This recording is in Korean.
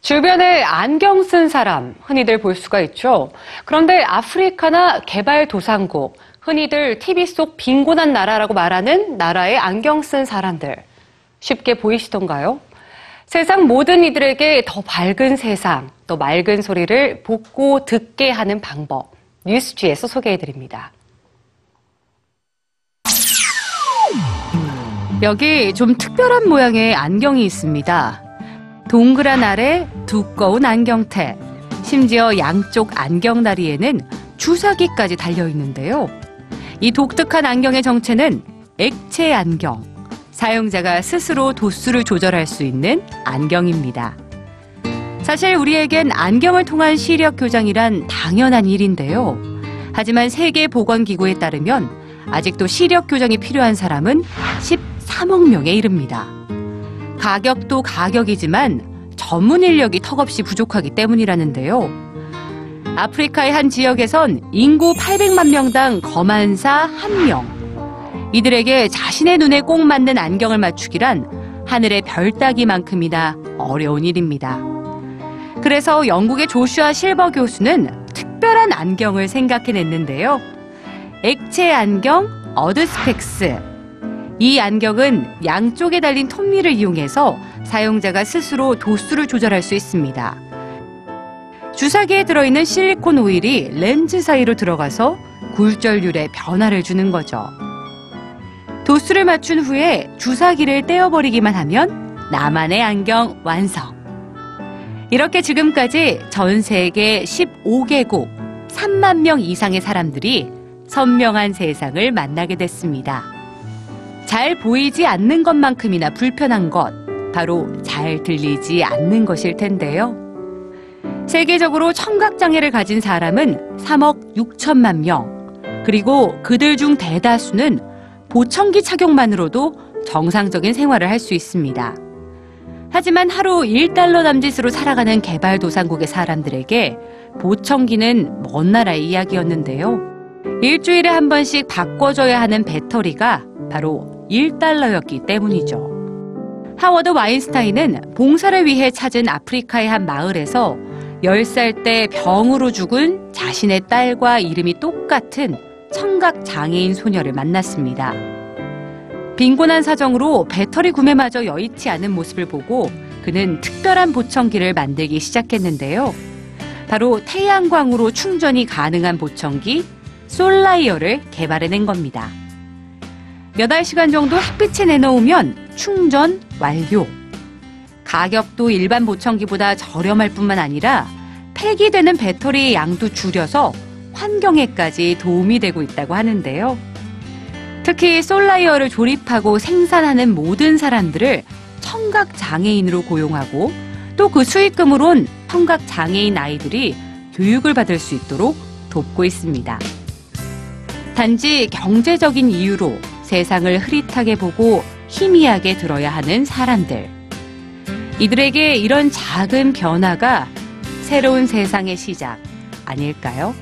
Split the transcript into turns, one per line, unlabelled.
주변에 안경 쓴 사람 흔히들 볼 수가 있죠. 그런데 아프리카나 개발도상국, 흔히들 TV 속 빈곤한 나라라고 말하는 나라의 안경 쓴 사람들 쉽게 보이시던가요? 세상 모든 이들에게 더 밝은 세상, 또 맑은 소리를 복고 듣게 하는 방법 뉴스지에서 소개해 드립니다. 여기 좀 특별한 모양의 안경이 있습니다. 동그란 알에 두꺼운 안경테, 심지어 양쪽 안경다리에는 주사기까지 달려 있는데요. 이 독특한 안경의 정체는 액체 안경. 사용자가 스스로 도수를 조절할 수 있는 안경입니다. 사실 우리에겐 안경을 통한 시력 교정이란 당연한 일인데요. 하지만 세계보건기구에 따르면 아직도 시력 교정이 필요한 사람은 13억 명에 이릅니다. 가격도 가격이지만 전문 인력이 턱없이 부족하기 때문이라는데요. 아프리카의 한 지역에선 인구 800만 명당 검안사 1명. 이들에게 자신의 눈에 꼭 맞는 안경을 맞추기란 하늘의 별 따기만큼이나 어려운 일입니다. 그래서 영국의 조슈아 실버 교수는 특별한 안경을 생각해냈는데요. 액체 안경 어드스펙스. 이 안경은 양쪽에 달린 톱니를 이용해서 사용자가 스스로 도수를 조절할 수 있습니다. 주사기에 들어있는 실리콘 오일이 렌즈 사이로 들어가서 굴절률에 변화를 주는 거죠. 도수를 맞춘 후에 주사기를 떼어버리기만 하면 나만의 안경 완성. 이렇게 지금까지 전 세계 15개국 3만 명 이상의 사람들이 선명한 세상을 만나게 됐습니다. 잘 보이지 않는 것만큼이나 불편한 것, 바로 잘 들리지 않는 것일 텐데요. 세계적으로 청각장애를 가진 사람은 3억 6천만 명, 그리고 그들 중 대다수는 보청기 착용만으로도 정상적인 생활을 할 수 있습니다. 하지만 하루 1달러 남짓으로 살아가는 개발도상국의 사람들에게 보청기는 먼 나라의 이야기였는데요. 일주일에 한 번씩 바꿔줘야 하는 배터리가 바로 1달러였기 때문이죠. 하워드 와인스타인은 봉사를 위해 찾은 아프리카의 한 마을에서 10살 때 병으로 죽은 자신의 딸과 이름이 똑같은 청각 장애인 소녀를 만났습니다. 빈곤한 사정으로 배터리 구매마저 여의치 않은 모습을 보고 그는 특별한 보청기를 만들기 시작했는데요. 바로 태양광으로 충전이 가능한 보청기 솔라이어를 개발해낸 겁니다. 몇알 시간 정도 햇빛에 내놓으면 충전 완료. 가격도 일반 보청기보다 저렴할 뿐만 아니라 폐기되는 배터리의 양도 줄여서 환경에까지 도움이 되고 있다고 하는데요. 특히 솔라이어를 조립하고 생산하는 모든 사람들을 청각 장애인으로 고용하고 또 그 수익금으론 청각 장애인 아이들이 교육을 받을 수 있도록 돕고 있습니다. 단지 경제적인 이유로 세상을 흐릿하게 보고 희미하게 들어야 하는 사람들. 이들에게 이런 작은 변화가 새로운 세상의 시작 아닐까요?